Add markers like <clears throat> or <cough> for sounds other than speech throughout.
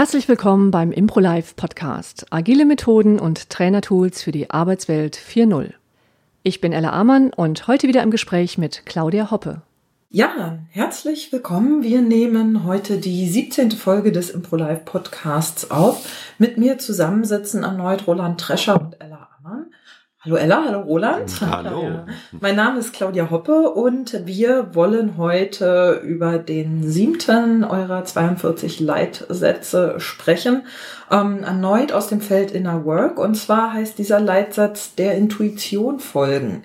Herzlich willkommen beim ImproLife Podcast. Agile Methoden und Trainertools für die Arbeitswelt 4.0. Ich bin Ella Amann und heute wieder im Gespräch mit Claudia Hoppe. Ja, herzlich willkommen. Wir nehmen heute die 17. Folge des ImproLife Podcasts auf. Mit mir zusammensitzen erneut Roland Trescher und Ella. Hallo Ella, hallo Roland. Hallo. <laughs> Mein Name ist Claudia Hoppe und wir wollen heute über den siebten eurer 42 Leitsätze sprechen. Ähm, erneut aus dem Feld Inner Work. Und zwar heißt dieser Leitsatz der Intuition folgen.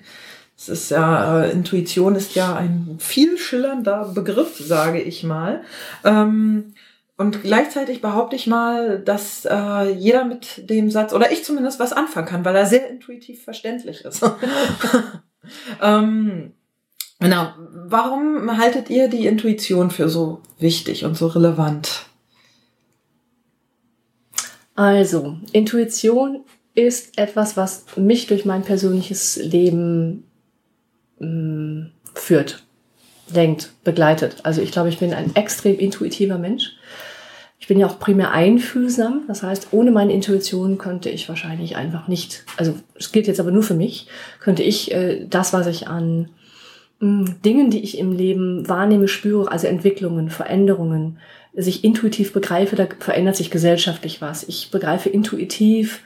Es ist ja, äh, Intuition ist ja ein viel schillernder Begriff, sage ich mal. Ähm, und gleichzeitig behaupte ich mal, dass äh, jeder mit dem Satz, oder ich zumindest, was anfangen kann, weil er sehr intuitiv verständlich ist. <laughs> ähm, genau. Warum haltet ihr die Intuition für so wichtig und so relevant? Also, Intuition ist etwas, was mich durch mein persönliches Leben mh, mm, führt, lenkt, begleitet. Also ich glaube, ich bin ein extrem intuitiver Mensch. Ich bin ja auch primär einfühlsam. Das heißt, ohne meine Intuition könnte ich wahrscheinlich einfach nicht, also es gilt jetzt aber nur für mich, könnte ich äh, das, was ich an mh, mm, Dingen, die ich im Leben wahrnehme, spüre, also Entwicklungen, Veränderungen, sich intuitiv begreife, da verändert sich gesellschaftlich was. Ich begreife intuitiv,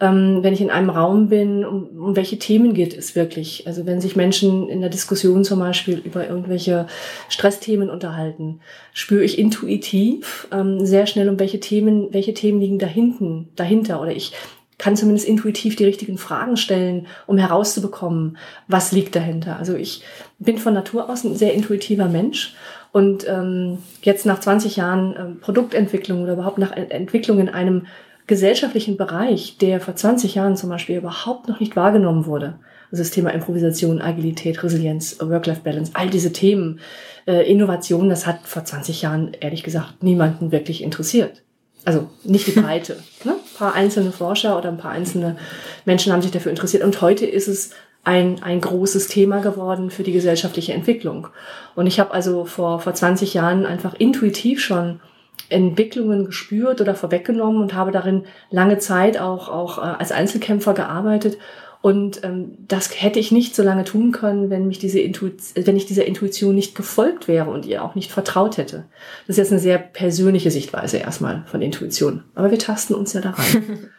ähm, wenn ich in einem Raum bin, um, um welche Themen geht es wirklich? Also wenn sich Menschen in der Diskussion zum Beispiel über irgendwelche Stressthemen unterhalten, spüre ich intuitiv ähm, sehr schnell, um welche Themen, welche Themen liegen dahinten, dahinter. Oder ich kann zumindest intuitiv die richtigen Fragen stellen, um herauszubekommen, was liegt dahinter. Also ich bin von Natur aus ein sehr intuitiver Mensch und ähm, jetzt nach 20 Jahren ähm, Produktentwicklung oder überhaupt nach Entwicklung in einem gesellschaftlichen Bereich, der vor 20 Jahren zum Beispiel überhaupt noch nicht wahrgenommen wurde. Also das Thema Improvisation, Agilität, Resilienz, Work-Life-Balance, all diese Themen, äh, Innovation, das hat vor 20 Jahren ehrlich gesagt niemanden wirklich interessiert. Also nicht die <laughs> Breite. ne? Ein paar einzelne Forscher oder ein paar einzelne Menschen haben sich dafür interessiert. Und heute ist es ein, ein großes Thema geworden für die gesellschaftliche Entwicklung. Und ich habe also vor, vor 20 Jahren einfach intuitiv schon Entwicklungen gespürt oder vorweggenommen und habe darin lange Zeit auch, auch äh, als Einzelkämpfer gearbeitet. Und ähm, das hätte ich nicht so lange tun können, wenn mich diese Intuition, wenn ich dieser Intuition nicht gefolgt wäre und ihr auch nicht vertraut hätte. Das ist jetzt eine sehr persönliche Sichtweise erstmal von Intuition. Aber wir tasten uns ja da rein. <laughs>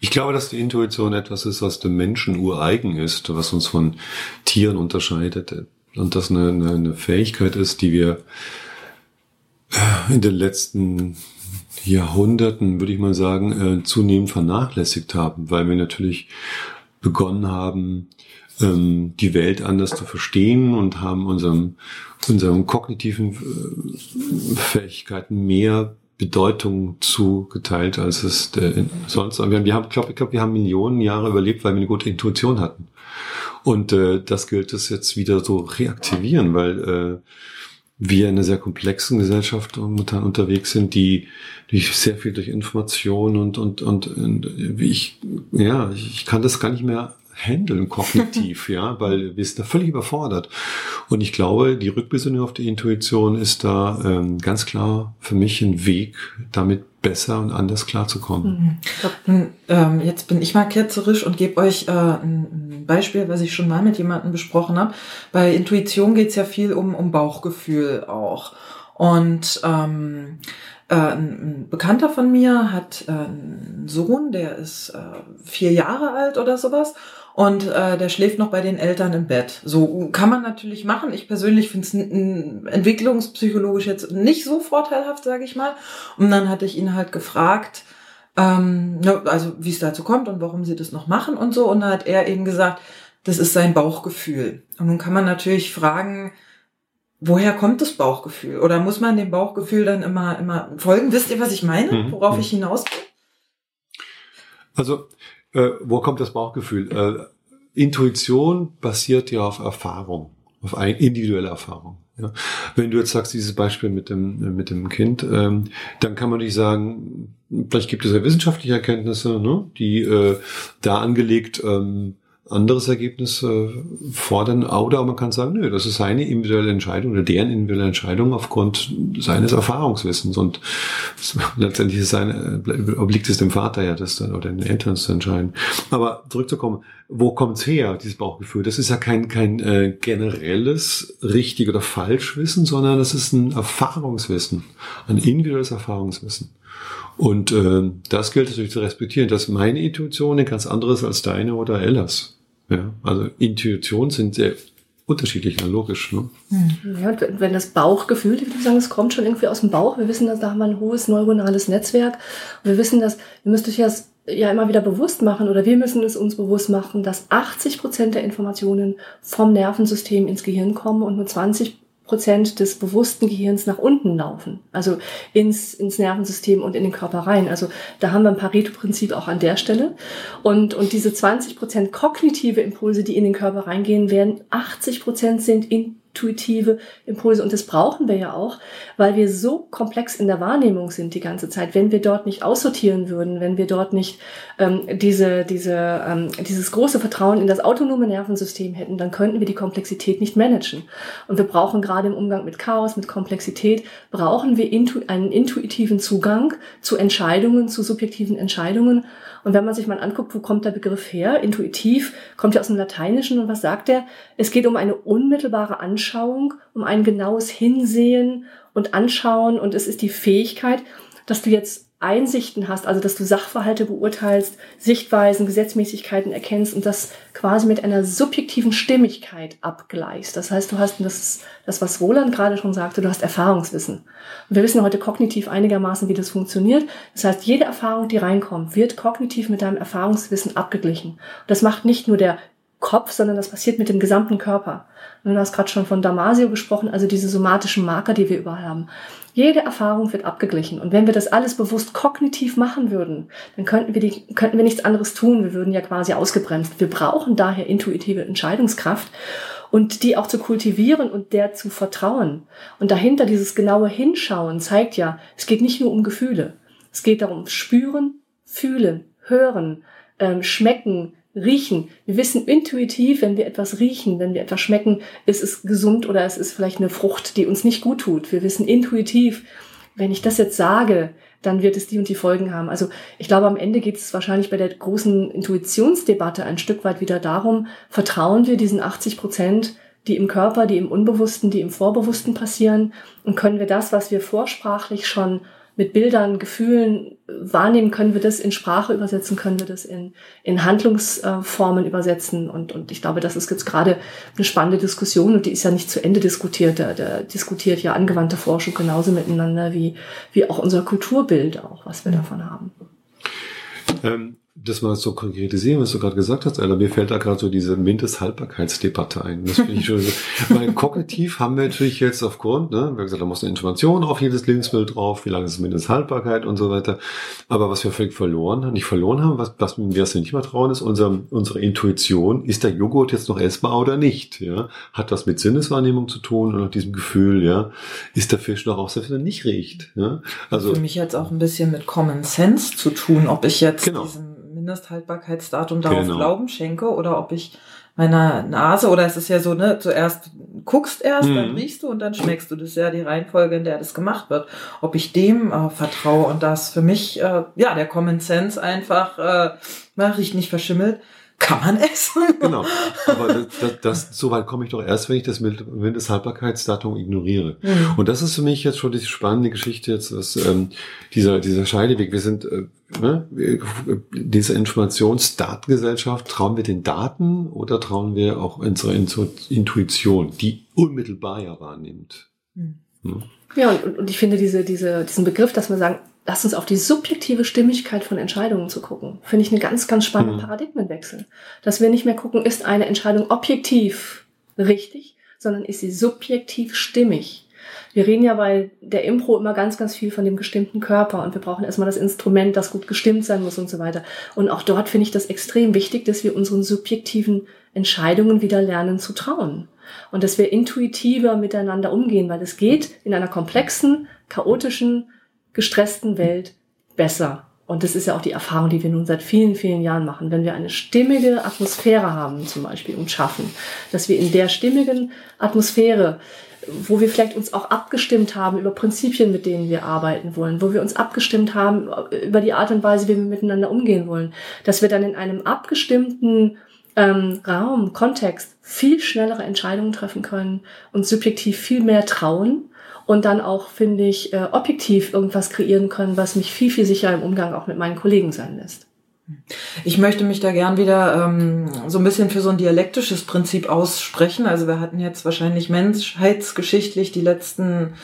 Ich glaube, dass die Intuition etwas ist, was dem Menschen ureigen ist, was uns von Tieren unterscheidet. Und das eine, eine, eine Fähigkeit ist, die wir in den letzten Jahrhunderten, würde ich mal sagen, äh, zunehmend vernachlässigt haben, weil wir natürlich begonnen haben, ähm, die Welt anders zu verstehen und haben unserem, unserem kognitiven äh, Fähigkeiten mehr Bedeutung zugeteilt, als es der, sonst. Wir haben, wir haben, glaub, ich glaube, wir haben Millionen Jahre überlebt, weil wir eine gute Intuition hatten. Und äh, das gilt es jetzt wieder so reaktivieren, weil äh, wir in einer sehr komplexen Gesellschaft momentan unterwegs sind, die, die sehr viel durch Information und, und, und, und wie ich, ja, ich kann das gar nicht mehr handeln kognitiv, <laughs> ja, weil wir sind da völlig überfordert. Und ich glaube, die Rückbesinnung auf die Intuition ist da ähm, ganz klar für mich ein Weg, damit besser und anders klarzukommen. Mhm. Ähm, jetzt bin ich mal ketzerisch und gebe euch äh, ein Beispiel, was ich schon mal mit jemandem besprochen habe. Bei Intuition geht es ja viel um, um Bauchgefühl auch. Und ähm, äh, ein Bekannter von mir hat äh, einen Sohn, der ist äh, vier Jahre alt oder sowas und äh, der schläft noch bei den Eltern im Bett. So kann man natürlich machen. Ich persönlich finde es entwicklungspsychologisch jetzt nicht so vorteilhaft, sage ich mal. Und dann hatte ich ihn halt gefragt, ähm, also wie es dazu kommt und warum sie das noch machen und so. Und da hat er eben gesagt, das ist sein Bauchgefühl. Und nun kann man natürlich fragen, woher kommt das Bauchgefühl? Oder muss man dem Bauchgefühl dann immer, immer folgen? Wisst ihr, was ich meine? Mhm. Worauf mhm. ich hinaus bin? Also äh, wo kommt das Bauchgefühl? Äh, Intuition basiert ja auf Erfahrung, auf ein, individuelle Erfahrung. Ja. Wenn du jetzt sagst, dieses Beispiel mit dem, mit dem Kind, ähm, dann kann man nicht sagen, vielleicht gibt es ja wissenschaftliche Erkenntnisse, ne, die äh, da angelegt ähm, anderes Ergebnis äh, fordern. Oder man kann sagen, nö, das ist seine individuelle Entscheidung oder deren individuelle Entscheidung aufgrund seines Erfahrungswissens. Und <laughs> letztendlich ist seine, äh, obliegt es dem Vater ja, das dann, oder den Eltern zu entscheiden. Aber zurückzukommen, wo kommt's her, dieses Bauchgefühl? Das ist ja kein, kein äh, generelles richtig oder falsch Wissen, sondern das ist ein Erfahrungswissen, ein individuelles Erfahrungswissen. Und äh, das gilt natürlich zu respektieren, dass meine Intuition eine ganz andere ist als deine oder Ellas. Ja, also Intuitionen sind sehr unterschiedlich, logisch. Ne? Hm. Ja, und wenn das Bauchgefühl, ich würde sagen, es kommt schon irgendwie aus dem Bauch. Wir wissen, dass da haben wir ein hohes neuronales Netzwerk. Und wir wissen, dass, ihr müsst euch das ja immer wieder bewusst machen oder wir müssen es uns bewusst machen, dass 80 Prozent der Informationen vom Nervensystem ins Gehirn kommen und nur 20 Prozent des bewussten Gehirns nach unten laufen, also ins, ins Nervensystem und in den Körper rein. Also da haben wir ein Pareto-Prinzip auch an der Stelle. Und, und diese 20 Prozent kognitive Impulse, die in den Körper reingehen werden, 80 Prozent sind in intuitive Impulse. Und das brauchen wir ja auch, weil wir so komplex in der Wahrnehmung sind die ganze Zeit. Wenn wir dort nicht aussortieren würden, wenn wir dort nicht ähm, diese, diese, ähm, dieses große Vertrauen in das autonome Nervensystem hätten, dann könnten wir die Komplexität nicht managen. Und wir brauchen gerade im Umgang mit Chaos, mit Komplexität, brauchen wir intu einen intuitiven Zugang zu Entscheidungen, zu subjektiven Entscheidungen. Und wenn man sich mal anguckt, wo kommt der Begriff her? Intuitiv kommt ja aus dem Lateinischen und was sagt er? Es geht um eine unmittelbare Anschauung, um ein genaues Hinsehen und Anschauen und es ist die Fähigkeit, dass du jetzt Einsichten hast, also dass du Sachverhalte beurteilst, Sichtweisen, Gesetzmäßigkeiten erkennst und das quasi mit einer subjektiven Stimmigkeit abgleichst. Das heißt, du hast, das das, was Roland gerade schon sagte, du hast Erfahrungswissen. Und wir wissen heute kognitiv einigermaßen, wie das funktioniert. Das heißt, jede Erfahrung, die reinkommt, wird kognitiv mit deinem Erfahrungswissen abgeglichen. Und das macht nicht nur der Kopf, sondern das passiert mit dem gesamten Körper. Und du hast gerade schon von Damasio gesprochen, also diese somatischen Marker, die wir überall haben. Jede Erfahrung wird abgeglichen. Und wenn wir das alles bewusst kognitiv machen würden, dann könnten wir, die, könnten wir nichts anderes tun. Wir würden ja quasi ausgebremst. Wir brauchen daher intuitive Entscheidungskraft und die auch zu kultivieren und der zu vertrauen. Und dahinter dieses genaue Hinschauen zeigt ja, es geht nicht nur um Gefühle. Es geht darum, spüren, fühlen, hören, ähm, schmecken, riechen. Wir wissen intuitiv, wenn wir etwas riechen, wenn wir etwas schmecken, ist es gesund oder es ist vielleicht eine Frucht, die uns nicht gut tut. Wir wissen intuitiv, wenn ich das jetzt sage, dann wird es die und die Folgen haben. Also ich glaube, am Ende geht es wahrscheinlich bei der großen Intuitionsdebatte ein Stück weit wieder darum, vertrauen wir diesen 80 Prozent, die im Körper, die im Unbewussten, die im Vorbewussten passieren und können wir das, was wir vorsprachlich schon mit Bildern, Gefühlen wahrnehmen, können wir das in Sprache übersetzen, können wir das in, in Handlungsformen übersetzen. Und, und ich glaube, das ist jetzt gerade eine spannende Diskussion und die ist ja nicht zu Ende diskutiert. Da, da diskutiert ja angewandte Forschung genauso miteinander wie, wie auch unser Kulturbild auch, was wir davon haben. Ähm, das mal so konkretisieren, was du gerade gesagt hast, Alter, mir fällt da gerade so diese Mindesthaltbarkeitsdebatte ein. Das finde ich schon so. <laughs> Weil kognitiv haben wir natürlich jetzt aufgrund, ne, wir haben gesagt, da muss eine Information auf jedes Lebensmittel drauf, wie lange ist Mindesthaltbarkeit und so weiter. Aber was wir völlig verloren haben, nicht verloren haben, was, was wir uns nicht mehr trauen, ist unser, unsere Intuition. Ist der Joghurt jetzt noch essbar oder nicht? Ja? Hat das mit Sinneswahrnehmung zu tun und diesem Gefühl, ja? Ist der Fisch noch auch, selbst wenn er nicht riecht? Ja? Also. Für mich jetzt auch ein bisschen mit Common Sense zu tun, ob ich jetzt genau. diesen Mindesthaltbarkeitsdatum darauf genau. Glauben schenke oder ob ich meiner Nase oder es ist ja so, ne, zuerst guckst erst, mhm. dann riechst du und dann schmeckst du. Das ist ja die Reihenfolge, in der das gemacht wird. Ob ich dem äh, vertraue und das für mich, äh, ja, der Common Sense einfach, äh, riecht nicht verschimmelt, kann man essen. <laughs> Genau. Aber das, das, das, so weit komme ich doch erst, wenn ich das Mindesthaltbarkeitsdatum ignoriere. Mhm. Und das ist für mich jetzt schon die spannende Geschichte jetzt, dass, ähm, dieser, dieser Scheideweg. Wir sind, äh, ne, diese Informationsdatengesellschaft, trauen wir den Daten oder trauen wir auch unserer Intuition, die unmittelbar ja wahrnimmt? Mhm. Hm? Ja, und, und ich finde diese, diese, diesen Begriff, dass wir sagen, lass uns auf die subjektive Stimmigkeit von Entscheidungen zu gucken. Finde ich eine ganz, ganz spannende mhm. Paradigmenwechsel. Dass wir nicht mehr gucken, ist eine Entscheidung objektiv richtig, sondern ist sie subjektiv stimmig. Wir reden ja bei der Impro immer ganz, ganz viel von dem gestimmten Körper und wir brauchen erstmal das Instrument, das gut gestimmt sein muss und so weiter. Und auch dort finde ich das extrem wichtig, dass wir unseren subjektiven Entscheidungen wieder lernen zu trauen. Und dass wir intuitiver miteinander umgehen, weil es geht in einer komplexen, chaotischen, gestressten Welt besser. und das ist ja auch die Erfahrung, die wir nun seit vielen, vielen Jahren machen, wenn wir eine stimmige Atmosphäre haben zum Beispiel und schaffen, dass wir in der stimmigen Atmosphäre wo wir vielleicht uns auch abgestimmt haben über Prinzipien, mit denen wir arbeiten wollen, wo wir uns abgestimmt haben über die Art und Weise, wie wir miteinander umgehen wollen, dass wir dann in einem abgestimmten ähm, Raum, Kontext viel schnellere Entscheidungen treffen können und subjektiv viel mehr trauen und dann auch, finde ich, äh, objektiv irgendwas kreieren können, was mich viel, viel sicherer im Umgang auch mit meinen Kollegen sein lässt. Ich möchte mich da gern wieder ähm, so ein bisschen für so ein dialektisches Prinzip aussprechen. Also wir hatten jetzt wahrscheinlich menschheitsgeschichtlich die letzten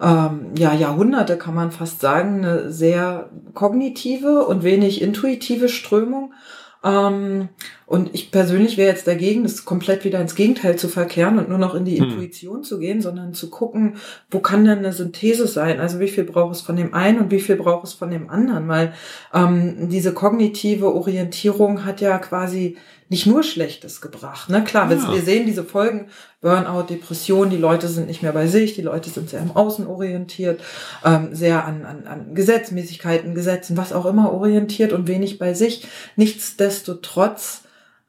ähm, ja, Jahrhunderte, kann man fast sagen, eine sehr kognitive und wenig intuitive Strömung. Ähm, und ich persönlich wäre jetzt dagegen, das komplett wieder ins Gegenteil zu verkehren und nur noch in die hm. Intuition zu gehen, sondern zu gucken, wo kann denn eine Synthese sein? Also wie viel braucht es von dem einen und wie viel braucht es von dem anderen? Weil ähm, diese kognitive Orientierung hat ja quasi nicht nur Schlechtes gebracht. Ne? Klar, ja. wir sehen diese Folgen, Burnout, Depression, die Leute sind nicht mehr bei sich, die Leute sind sehr im Außen orientiert, ähm, sehr an, an, an Gesetzmäßigkeiten, Gesetzen, was auch immer orientiert und wenig bei sich. Nichtsdestotrotz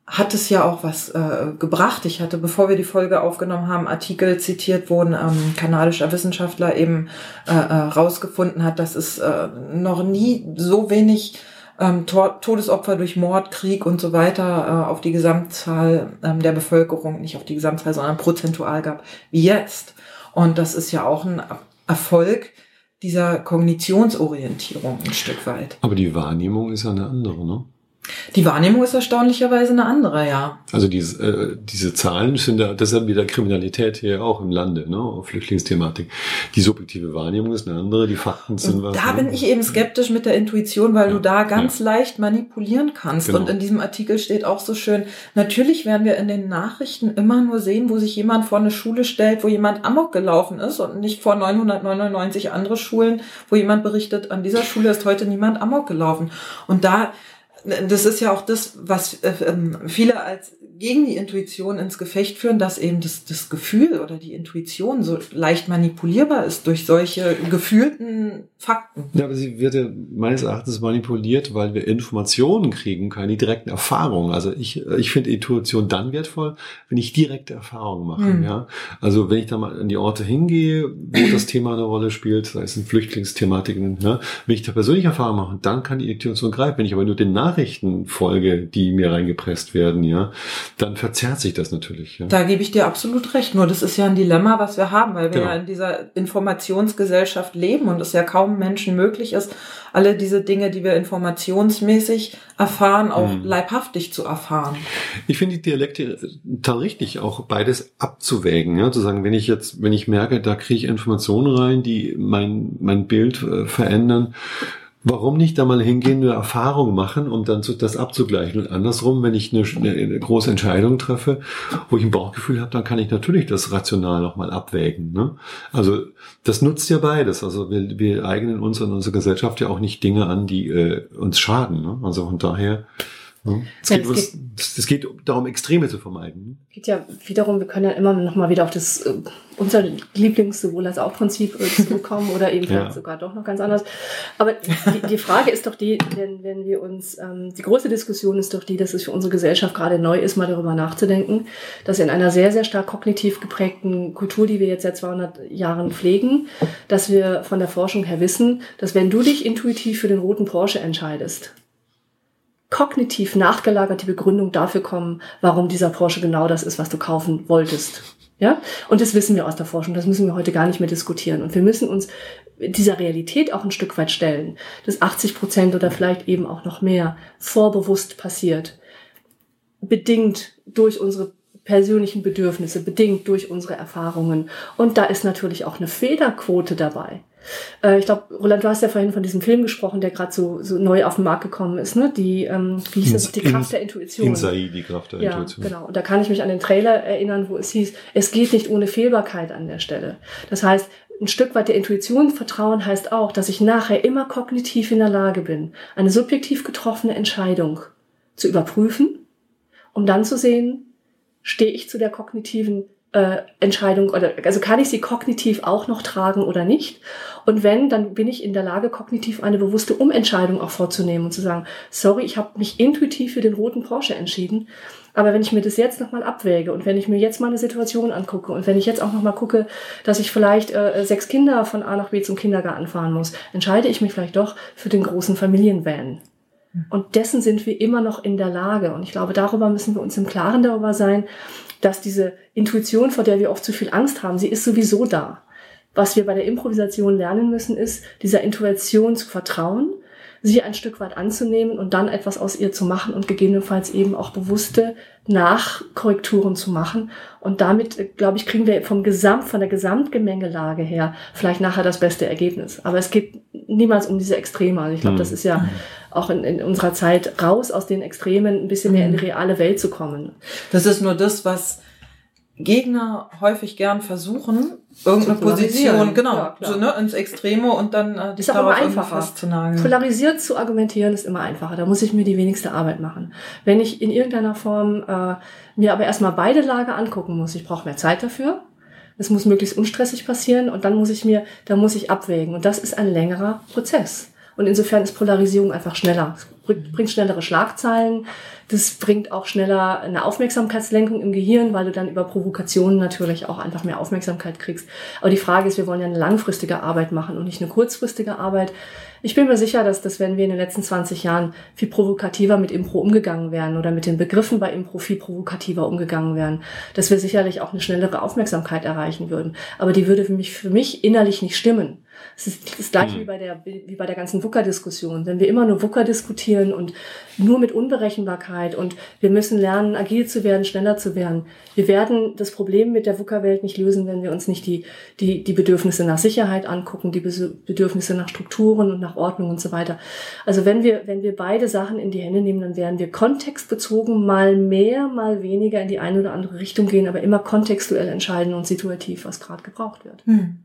hat es ja auch was äh, gebracht. Ich hatte, bevor wir die Folge aufgenommen haben, Artikel zitiert, wo ein ähm, kanadischer Wissenschaftler eben äh, äh, rausgefunden hat, dass es äh, noch nie so wenig ähm, Todesopfer durch Mord, Krieg und so weiter äh, auf die Gesamtzahl ähm, der Bevölkerung, nicht auf die Gesamtzahl, sondern prozentual gab, wie jetzt. Und das ist ja auch ein Erfolg dieser Kognitionsorientierung ein Stück weit. Aber die Wahrnehmung ist ja eine andere, ne? Die Wahrnehmung ist erstaunlicherweise eine andere, ja. Also diese, äh, diese Zahlen sind ja, deshalb wieder Kriminalität hier auch im Lande, ne, Flüchtlingsthematik. Die subjektive Wahrnehmung ist eine andere, die Fakten sind und was. Da bin ich eben skeptisch mit der Intuition, weil ja, du da ganz ja. leicht manipulieren kannst. Genau. Und in diesem Artikel steht auch so schön, natürlich werden wir in den Nachrichten immer nur sehen, wo sich jemand vor eine Schule stellt, wo jemand Amok gelaufen ist und nicht vor 999 andere Schulen, wo jemand berichtet, an dieser Schule ist heute niemand Amok gelaufen. Und da das ist ja auch das, was äh, ähm, viele als gegen die Intuition ins Gefecht führen, dass eben das, das Gefühl oder die Intuition so leicht manipulierbar ist durch solche gefühlten Fakten. Ja, aber sie wird ja meines Erachtens manipuliert, weil wir Informationen kriegen, keine direkten Erfahrungen. Also ich, ich finde Intuition dann wertvoll, wenn ich direkte Erfahrungen mache. Hm. Ja? Also wenn ich da mal an die Orte hingehe, wo das Thema eine Rolle spielt, sei es in Flüchtlingsthematiken, ne? wenn ich da persönliche Erfahrungen mache, dann kann die Intuition greifen. Wenn ich aber nur den Nachrichten folge, die mir reingepresst werden, ja, dann verzerrt sich das natürlich. Ja. Da gebe ich dir absolut recht. Nur das ist ja ein Dilemma, was wir haben, weil wir genau. ja in dieser Informationsgesellschaft leben und es ja kaum Menschen möglich ist, alle diese Dinge, die wir informationsmäßig erfahren, auch hm. leibhaftig zu erfahren. Ich finde die Dialekte total richtig, auch beides abzuwägen. Ja? Zu sagen, wenn ich jetzt, wenn ich merke, da kriege ich Informationen rein, die mein, mein Bild äh, verändern, Warum nicht da mal hingehen, eine Erfahrung machen, um dann so das abzugleichen? Und andersrum, wenn ich eine, eine große Entscheidung treffe, wo ich ein Bauchgefühl habe, dann kann ich natürlich das rational nochmal abwägen. Ne? Also das nutzt ja beides. Also wir, wir eignen uns und unsere Gesellschaft ja auch nicht Dinge an, die äh, uns schaden. Ne? Also von daher es, geht, es, geht, es geht darum, Extreme zu vermeiden. Es geht ja wiederum, wir können ja immer noch mal wieder auf das äh, unser Lieblings sowohl als auch Prinzip äh, zurückkommen oder eben <laughs> ja. sogar doch noch ganz anders. Aber die, die Frage ist doch die, wenn, wenn wir uns, ähm, die große Diskussion ist doch die, dass es für unsere Gesellschaft gerade neu ist, mal darüber nachzudenken, dass in einer sehr, sehr stark kognitiv geprägten Kultur, die wir jetzt seit 200 Jahren pflegen, dass wir von der Forschung her wissen, dass wenn du dich intuitiv für den roten Porsche entscheidest, kognitiv nachgelagerte Begründung dafür kommen, warum dieser Porsche genau das ist, was du kaufen wolltest. Ja? Und das wissen wir aus der Forschung. Das müssen wir heute gar nicht mehr diskutieren. Und wir müssen uns dieser Realität auch ein Stück weit stellen, dass 80 Prozent oder vielleicht eben auch noch mehr vorbewusst passiert. Bedingt durch unsere persönlichen Bedürfnisse, bedingt durch unsere Erfahrungen. Und da ist natürlich auch eine Fehlerquote dabei. Äh, ich glaube, Roland, du hast ja vorhin von diesem Film gesprochen, der gerade so, so neu auf den Markt gekommen ist, ne? Die, ähm, wie hieß das? Die Kraft der Intuition. Insai, die Kraft der ja, Intuition. Genau. Und da kann ich mich an den Trailer erinnern, wo es hieß, es geht nicht ohne Fehlbarkeit an der Stelle. Das heißt, ein Stück weit der Intuition vertrauen heißt auch, dass ich nachher immer kognitiv in der Lage bin, eine subjektiv getroffene Entscheidung zu überprüfen, um dann zu sehen, stehe ich zu der kognitiven äh, Entscheidung oder also kann ich sie kognitiv auch noch tragen oder nicht? Und wenn, dann bin ich in der Lage, kognitiv eine bewusste Umentscheidung auch vorzunehmen und zu sagen, sorry, ich habe mich intuitiv für den roten Porsche entschieden, aber wenn ich mir das jetzt nochmal abwäge und wenn ich mir jetzt mal eine Situation angucke und wenn ich jetzt auch nochmal gucke, dass ich vielleicht äh, sechs Kinder von A nach B zum Kindergarten fahren muss, entscheide ich mich vielleicht doch für den großen Familienvan. Und dessen sind wir immer noch in der Lage. Und ich glaube, darüber müssen wir uns im Klaren darüber sein, dass diese Intuition, vor der wir oft zu viel Angst haben, sie ist sowieso da. Was wir bei der Improvisation lernen müssen, ist, dieser Intuition zu vertrauen, sie ein Stück weit anzunehmen und dann etwas aus ihr zu machen und gegebenenfalls eben auch bewusste Nachkorrekturen zu machen. Und damit, äh, glaube ich, kriegen wir vom Gesamt, von der Gesamtgemengelage her vielleicht nachher das beste Ergebnis. Aber es geht niemals um diese Extreme. Also ich glaube, das mhm. ist ja auch in, in unserer Zeit raus aus den Extremen, ein bisschen mehr in die mhm. reale Welt zu kommen. Das ist nur das, was Gegner häufig gern versuchen, irgendeine Position, genau, ja, so, ne, ins Extreme und dann äh, ist auch immer einfacher. Polarisiert zu argumentieren ist immer einfacher. Da muss ich mir die wenigste Arbeit machen. Wenn ich in irgendeiner Form äh, mir aber erstmal beide Lager angucken muss, ich brauche mehr Zeit dafür. Es muss möglichst unstressig passieren und dann muss ich mir, da muss ich abwägen. Und das ist ein längerer Prozess. Und insofern ist Polarisierung einfach schneller. Es bringt schnellere Schlagzeilen. Das bringt auch schneller eine Aufmerksamkeitslenkung im Gehirn, weil du dann über Provokationen natürlich auch einfach mehr Aufmerksamkeit kriegst. Aber die Frage ist, wir wollen ja eine langfristige Arbeit machen und nicht eine kurzfristige Arbeit. Ich bin mir sicher, dass, dass wenn wir in den letzten 20 Jahren viel provokativer mit Impro umgegangen wären oder mit den Begriffen bei Impro viel provokativer umgegangen wären, dass wir sicherlich auch eine schnellere Aufmerksamkeit erreichen würden. Aber die würde für mich, für mich innerlich nicht stimmen. Es ist das gleiche mhm. wie bei der, wie bei der ganzen WUKA-Diskussion. Wenn wir immer nur WUKA diskutieren und nur mit Unberechenbarkeit und wir müssen lernen, agil zu werden, schneller zu werden. Wir werden das Problem mit der WUKA-Welt nicht lösen, wenn wir uns nicht die, die, die Bedürfnisse nach Sicherheit angucken, die Bedürfnisse nach Strukturen und nach Ordnung und so weiter. Also wenn wir, wenn wir beide Sachen in die Hände nehmen, dann werden wir kontextbezogen mal mehr, mal weniger in die eine oder andere Richtung gehen, aber immer kontextuell entscheiden und situativ, was gerade gebraucht wird. Hm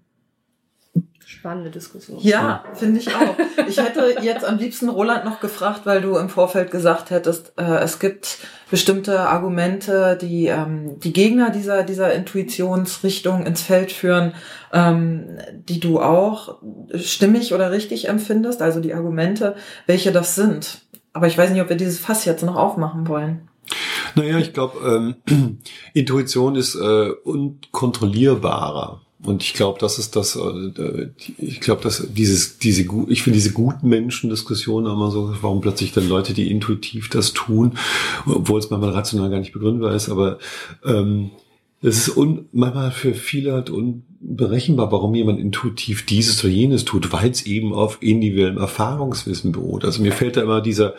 spannende Diskussion. Ja, finde ich auch. Ich hätte jetzt am liebsten Roland noch gefragt, weil du im Vorfeld gesagt hättest, äh, es gibt bestimmte Argumente, die ähm, die Gegner dieser dieser Intuitionsrichtung ins Feld führen, ähm, die du auch stimmig oder richtig empfindest, also die Argumente, welche das sind. Aber ich weiß nicht, ob wir dieses Fass jetzt noch aufmachen wollen. Naja, ich glaube, ähm, <clears throat> Intuition ist äh, unkontrollierbarer. Und ich glaube, das ist das, äh, ich glaube, dass dieses, diese, ich finde diese guten Menschen-Diskussionen immer so, warum plötzlich dann Leute, die intuitiv das tun, obwohl es manchmal rational gar nicht begründbar ist, aber ähm, es ist un, manchmal für viele halt unberechenbar, warum jemand intuitiv dieses oder jenes tut, weil es eben auf individuellem Erfahrungswissen beruht. Also mir fällt da immer dieser,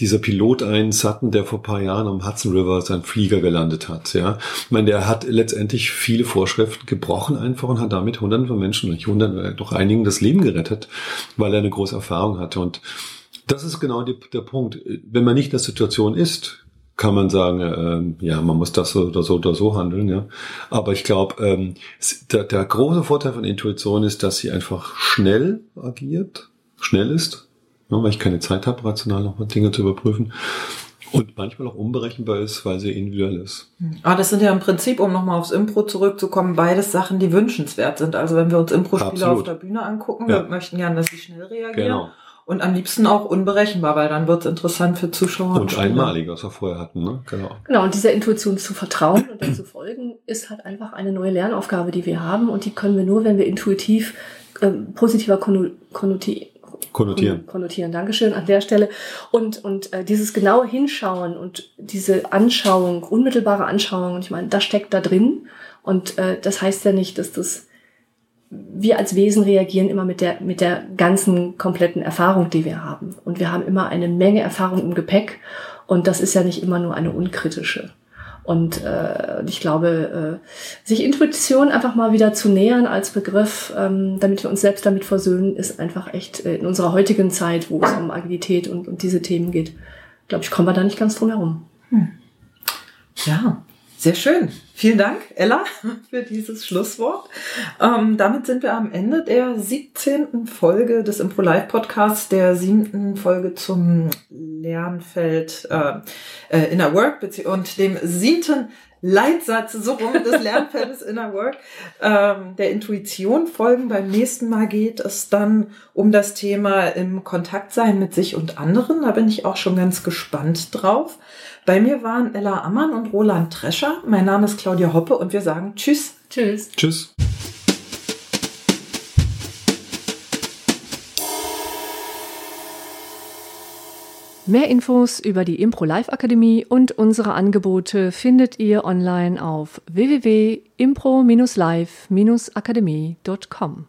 dieser Pilot ein, Sutton, der vor paar Jahren am Hudson River seinen Flieger gelandet hat. Ja, ich meine, der hat letztendlich viele Vorschriften gebrochen einfach und hat damit Hunderten von Menschen, nicht Hunderten, äh, doch einigen das Leben gerettet, weil er eine große Erfahrung hatte. Und das ist genau die, der Punkt. Wenn man nicht in der Situation ist, kann man sagen, äh, ja, man muss das oder so oder so handeln, ja. Aber ich glaube, ähm, der, der große Vorteil von Intuition ist, dass sie einfach schnell agiert, schnell ist ne, weil ich keine Zeit habe, rational nochmal Dinge zu überprüfen. Und manchmal auch unberechenbar ist, weil sie individuell ist. Aber ah, das sind ja im Prinzip, um nochmal aufs Impro zurückzukommen, beides Sachen, die wünschenswert sind. Also wenn wir uns Impro-Spieler auf der Bühne angucken, ja. wir möchten gerne, dass sie schnell reagieren. Genau. Und am liebsten auch unberechenbar, weil dann wird es interessant für Zuschauer. Und einmalig, was wir vorher hatten, ne? Genau. Genau, und dieser Intuition zu vertrauen und dann zu folgen, ist halt einfach eine neue Lernaufgabe, die wir haben. Und die können wir nur, wenn wir intuitiv äh, positiver konnotieren Konnotieren. Konnotieren, Dankeschön an der Stelle. Und, und äh, dieses genaue Hinschauen und diese Anschauung, unmittelbare Anschauung, und ich meine, das steckt da drin. Und äh, das heißt ja nicht, dass das wir als Wesen reagieren immer mit der, mit der ganzen kompletten Erfahrung, die wir haben. Und wir haben immer eine Menge Erfahrung im Gepäck. Und das ist ja nicht immer nur eine unkritische. Und äh, ich glaube, äh, sich Intuition einfach mal wieder zu nähern als Begriff, ähm, damit wir uns selbst damit versöhnen, ist einfach echt äh, in unserer heutigen Zeit, wo es um Agilität und, und diese Themen geht, glaube ich, kommen wir da nicht ganz drum herum. Hm. Ja, sehr schön. Vielen Dank, Ella, <laughs> für dieses Schlusswort. Ähm, damit sind wir am Ende der 17. Folge des Impro Live Podcasts, der siebten Folge zum Lernfeld äh, äh, Inner Work und dem siebten Leitsatz so rum des Lernfeldes <laughs> Inner Work ähm, der Intuition folgen. Beim nächsten Mal geht es dann um das Thema im Kontakt sein mit sich und anderen. Da bin ich auch schon ganz gespannt drauf. Bei mir waren Ella Ammann und Roland Trescher. Mein Name ist Claudia Hoppe und wir sagen Tschüss. Tschüss. Tschüss. Mehr Infos über die Impro Live Akademie und unsere Angebote findet ihr online auf www.impro-live-akademie.com.